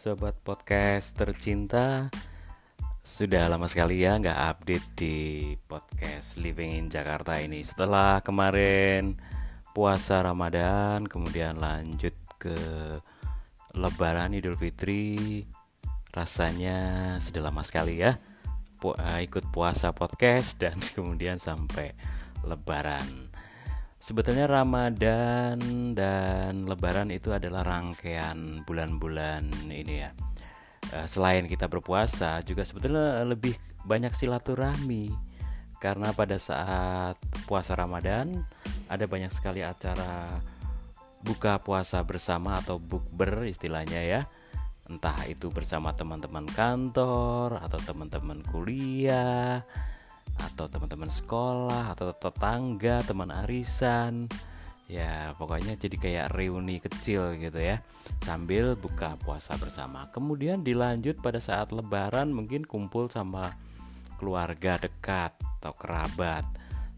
sobat podcast tercinta Sudah lama sekali ya nggak update di podcast Living in Jakarta ini. Setelah kemarin puasa Ramadan Kemudian lanjut ke Lebaran Idul Fitri Rasanya sudah lama sekali ya Pu Ikut puasa podcast dan kemudian sampai Lebaran Sebetulnya Ramadan dan Lebaran itu adalah rangkaian bulan-bulan ini ya. Eh, selain kita berpuasa, juga sebetulnya lebih banyak silaturahmi karena pada saat puasa Ramadan ada banyak sekali acara buka puasa bersama atau bukber istilahnya ya. Entah itu bersama teman-teman kantor atau teman-teman kuliah atau teman-teman sekolah atau tetangga teman arisan. Ya pokoknya jadi kayak reuni kecil gitu ya. Sambil buka puasa bersama. Kemudian dilanjut pada saat lebaran mungkin kumpul sama keluarga dekat atau kerabat.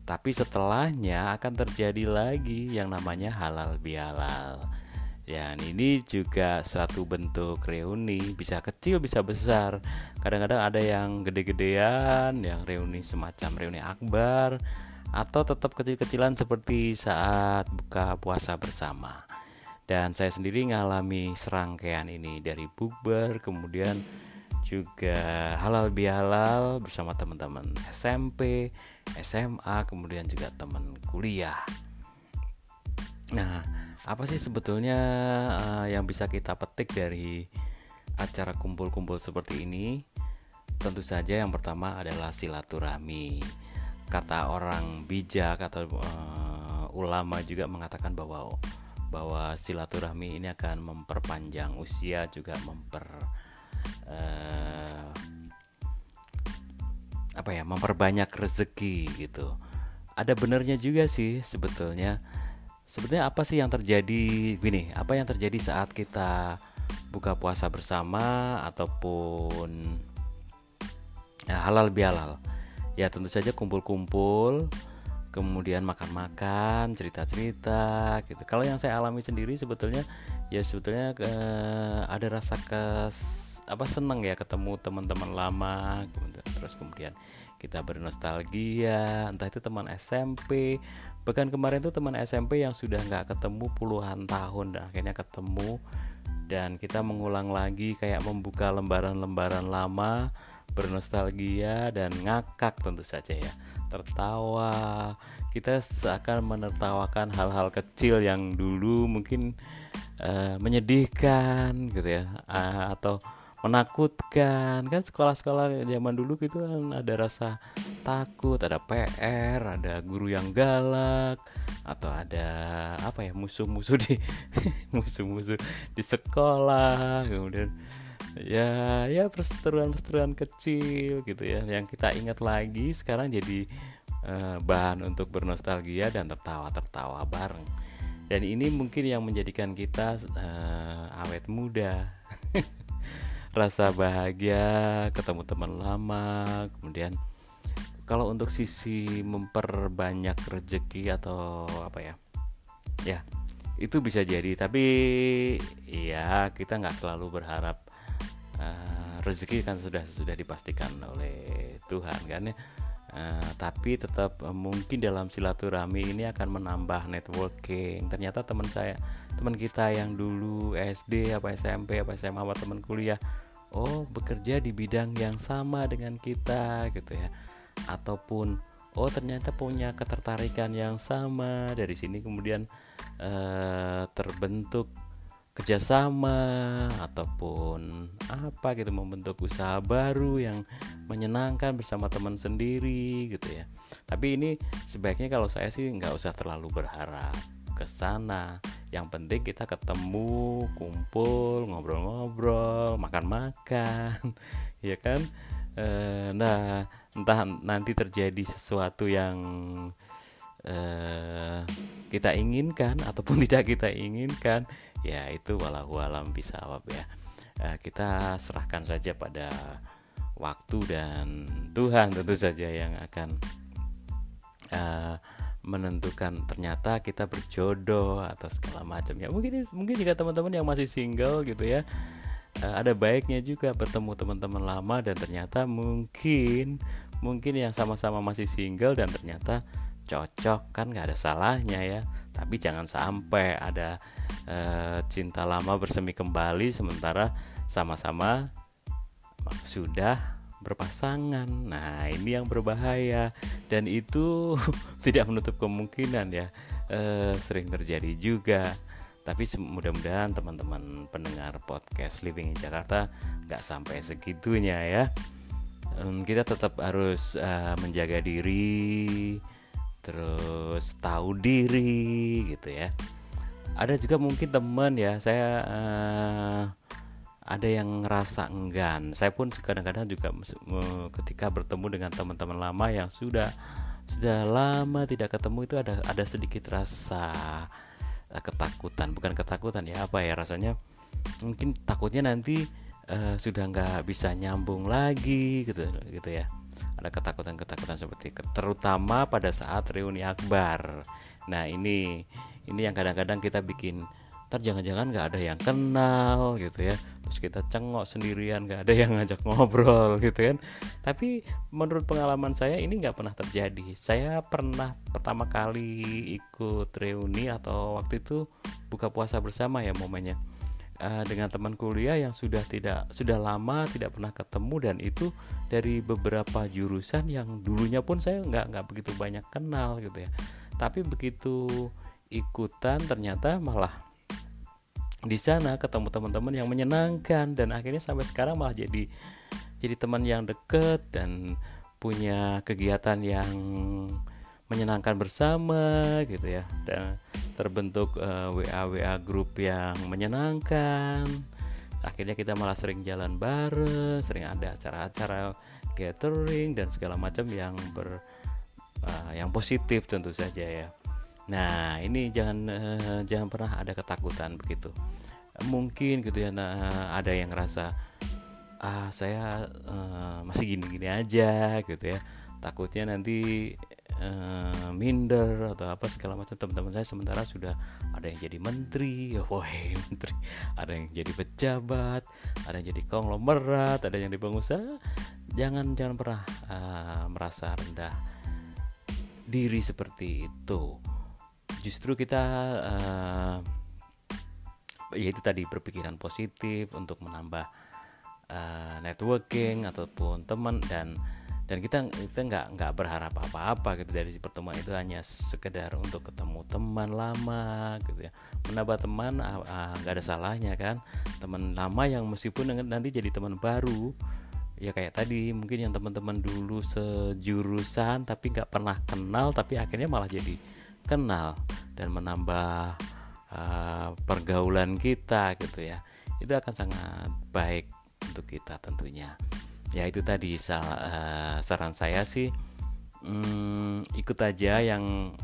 Tapi setelahnya akan terjadi lagi yang namanya halal bihalal Ya, ini juga suatu bentuk reuni, bisa kecil bisa besar. Kadang-kadang ada yang gede-gedean, yang reuni semacam reuni akbar atau tetap kecil-kecilan seperti saat buka puasa bersama. Dan saya sendiri ngalami serangkaian ini dari bukber, kemudian juga halal bihalal bersama teman-teman SMP, SMA, kemudian juga teman kuliah. Nah, apa sih sebetulnya uh, yang bisa kita petik dari acara kumpul-kumpul seperti ini? Tentu saja yang pertama adalah silaturahmi. Kata orang bijak atau uh, ulama juga mengatakan bahwa bahwa silaturahmi ini akan memperpanjang usia juga memper uh, apa ya memperbanyak rezeki gitu. Ada benernya juga sih sebetulnya sebetulnya apa sih yang terjadi gini apa yang terjadi saat kita buka puasa bersama ataupun ya, halal bihalal? Ya tentu saja kumpul-kumpul kemudian makan-makan cerita-cerita gitu. Kalau yang saya alami sendiri sebetulnya ya sebetulnya eh, ada rasa kes apa seneng ya ketemu teman-teman lama kemudian, terus kemudian kita bernostalgia entah itu teman SMP bahkan kemarin tuh teman SMP yang sudah nggak ketemu puluhan tahun dan akhirnya ketemu. Dan kita mengulang lagi kayak membuka lembaran-lembaran lama bernostalgia dan ngakak tentu saja ya. Tertawa. Kita seakan menertawakan hal-hal kecil yang dulu mungkin uh, menyedihkan gitu ya. Uh, atau menakutkan. Kan sekolah-sekolah zaman dulu gitu kan ada rasa takut ada PR ada guru yang galak atau ada apa ya musuh-musuh di musuh-musuh di sekolah kemudian ya ya perseteruan-perseteruan kecil gitu ya. Yang kita ingat lagi sekarang jadi uh, bahan untuk bernostalgia dan tertawa-tertawa bareng. Dan ini mungkin yang menjadikan kita uh, awet muda rasa bahagia ketemu teman lama kemudian kalau untuk sisi memperbanyak rezeki atau apa ya? Ya itu bisa jadi tapi ya kita nggak selalu berharap uh, rezeki kan sudah sudah dipastikan oleh Tuhan kan ya. Uh, tapi tetap uh, mungkin dalam silaturahmi ini akan menambah networking. Ternyata teman saya teman kita yang dulu SD apa SMP apa SMA apa teman kuliah oh bekerja di bidang yang sama dengan kita gitu ya. Ataupun oh ternyata punya ketertarikan yang sama. Dari sini kemudian uh, terbentuk kerjasama ataupun apa gitu membentuk usaha baru yang menyenangkan bersama teman sendiri gitu ya. Tapi ini sebaiknya kalau saya sih nggak usah terlalu berharap ke sana. Yang penting kita ketemu kumpul ngobrol-ngobrol makan-makan ya kan? E, nah entah nanti terjadi sesuatu yang e, kita inginkan ataupun tidak kita inginkan ya itu walau alam bisa apa ya. E, kita serahkan saja pada waktu dan Tuhan tentu saja yang akan uh, menentukan ternyata kita berjodoh atau segala macam. Ya mungkin mungkin jika teman-teman yang masih single gitu ya uh, ada baiknya juga bertemu teman-teman lama dan ternyata mungkin mungkin yang sama-sama masih single dan ternyata cocok kan nggak ada salahnya ya. Tapi jangan sampai ada uh, cinta lama bersemi kembali sementara sama-sama sudah berpasangan. Nah, ini yang berbahaya dan itu tidak menutup kemungkinan ya uh, sering terjadi juga. Tapi mudah-mudahan teman-teman pendengar podcast Living in Jakarta nggak sampai segitunya ya. Kita tetap harus uh, menjaga diri, terus tahu diri gitu ya. Ada juga mungkin teman ya, saya uh, ada yang ngerasa enggan. Saya pun kadang-kadang juga ketika bertemu dengan teman-teman lama yang sudah sudah lama tidak ketemu itu ada ada sedikit rasa uh, ketakutan, bukan ketakutan ya apa ya rasanya mungkin takutnya nanti uh, sudah nggak bisa nyambung lagi gitu gitu ya. Ada ketakutan-ketakutan seperti itu, terutama pada saat reuni akbar. Nah ini ini yang kadang-kadang kita bikin ntar jangan-jangan nggak ada yang kenal gitu ya. Terus kita cengok sendirian nggak ada yang ngajak ngobrol gitu kan. Tapi menurut pengalaman saya ini nggak pernah terjadi. Saya pernah pertama kali ikut reuni atau waktu itu buka puasa bersama ya momennya uh, dengan teman kuliah yang sudah tidak sudah lama tidak pernah ketemu dan itu dari beberapa jurusan yang dulunya pun saya nggak nggak begitu banyak kenal gitu ya. Tapi begitu ikutan ternyata malah di sana ketemu teman-teman yang menyenangkan dan akhirnya sampai sekarang malah jadi jadi teman yang deket dan punya kegiatan yang menyenangkan bersama gitu ya. Dan terbentuk uh, eh, WA WA grup yang menyenangkan. Akhirnya kita malah sering jalan bareng sering ada acara-acara gathering dan segala macam yang ber uh, yang positif tentu saja ya Nah, ini jangan uh, jangan pernah ada ketakutan begitu. Mungkin gitu ya nah, ada yang ngerasa ah saya uh, masih gini-gini aja gitu ya. Takutnya nanti uh, minder atau apa segala macam teman-teman saya sementara sudah ada yang jadi menteri, wah menteri, ada yang jadi pejabat, ada yang jadi konglomerat, ada yang jadi pengusaha. Jangan jangan pernah merasa rendah diri seperti itu justru kita uh, ya itu tadi berpikiran positif untuk menambah uh, networking ataupun teman dan dan kita kita nggak nggak berharap apa-apa gitu dari pertemuan itu hanya sekedar untuk ketemu teman lama gitu ya. Menambah teman nggak uh, ada salahnya kan? Teman lama yang meskipun nanti jadi teman baru ya kayak tadi mungkin yang teman-teman dulu sejurusan tapi nggak pernah kenal tapi akhirnya malah jadi kenal dan menambah uh, pergaulan kita gitu ya. Itu akan sangat baik untuk kita tentunya. Ya itu tadi uh, saran saya sih. Um, ikut aja yang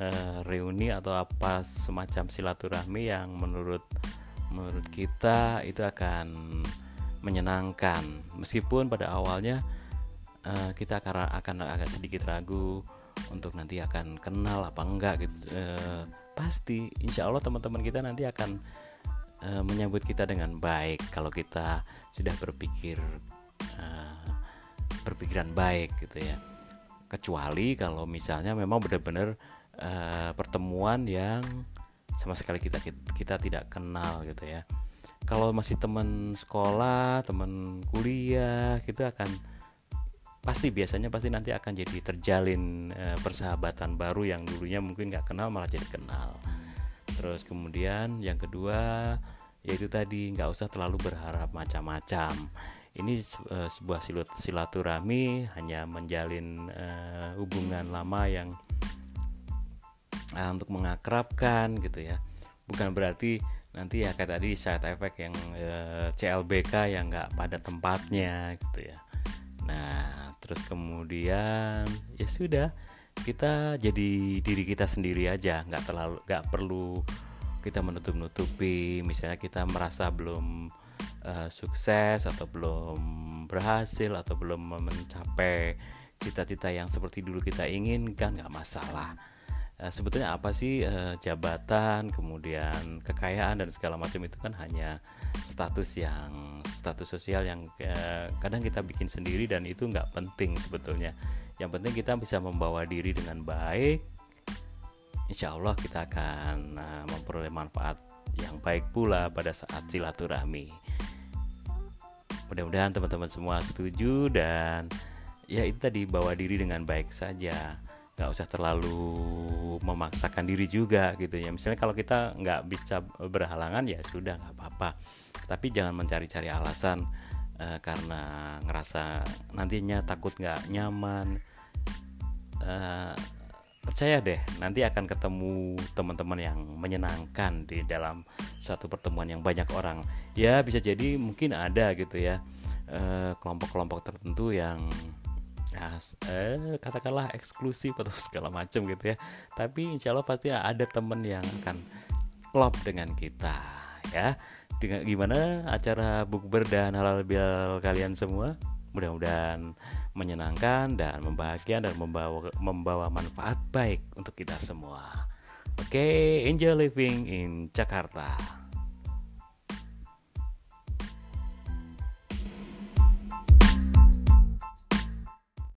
uh, reuni atau apa semacam silaturahmi yang menurut menurut kita itu akan menyenangkan. Meskipun pada awalnya uh, kita akan akan agak sedikit ragu untuk nanti akan kenal apa enggak gitu. E, pasti insya Allah teman-teman kita nanti akan e, menyambut kita dengan baik kalau kita sudah berpikir e, berpikiran baik gitu ya. Kecuali kalau misalnya memang benar-benar e, pertemuan yang sama sekali kita kita tidak kenal gitu ya. Kalau masih teman sekolah teman kuliah kita akan pasti biasanya pasti nanti akan jadi terjalin e, persahabatan baru yang dulunya mungkin nggak kenal malah jadi kenal. Terus kemudian yang kedua yaitu tadi nggak usah terlalu berharap macam-macam. Ini e, sebuah silaturahmi hanya menjalin e, hubungan lama yang e, untuk mengakrabkan gitu ya. Bukan berarti nanti ya kayak tadi side effect yang e, CLBK yang nggak pada tempatnya gitu ya. Nah terus kemudian ya sudah kita jadi diri kita sendiri aja. Nggak terlalu nggak perlu kita menutup nutupi misalnya kita merasa belum uh, sukses atau belum berhasil atau belum mencapai cita-cita yang seperti dulu kita inginkan nggak masalah uh, sebetulnya apa sih uh, jabatan kemudian kekayaan dan segala macam itu kan hanya status yang status sosial yang uh, kadang kita bikin sendiri dan itu nggak penting sebetulnya. Yang penting kita bisa membawa diri dengan baik insya Allah kita akan uh, memperoleh manfaat yang baik pula pada saat silaturahmi. Mudah-mudahan teman-teman semua setuju dan ya itu tadi bawa diri dengan baik saja nggak usah terlalu memaksakan diri juga gitu ya. Misalnya kalau kita nggak bisa berhalangan ya sudah nggak apa-apa. Tapi jangan mencari-cari alasan uh, karena ngerasa nantinya takut nggak nyaman. Uh, percaya deh nanti akan ketemu teman-teman yang menyenangkan di dalam suatu pertemuan yang banyak orang. Ya bisa jadi mungkin ada gitu ya eh, kelompok-kelompok tertentu yang ya, eh, katakanlah eksklusif atau segala macam gitu ya tapi insya Allah pasti ada temen yang akan klop dengan kita ya dengan gimana acara bukber dan halal bial kalian semua mudah-mudahan menyenangkan dan membahagiakan dan membawa membawa manfaat baik untuk kita semua. Oke, okay, enjoy living in Jakarta.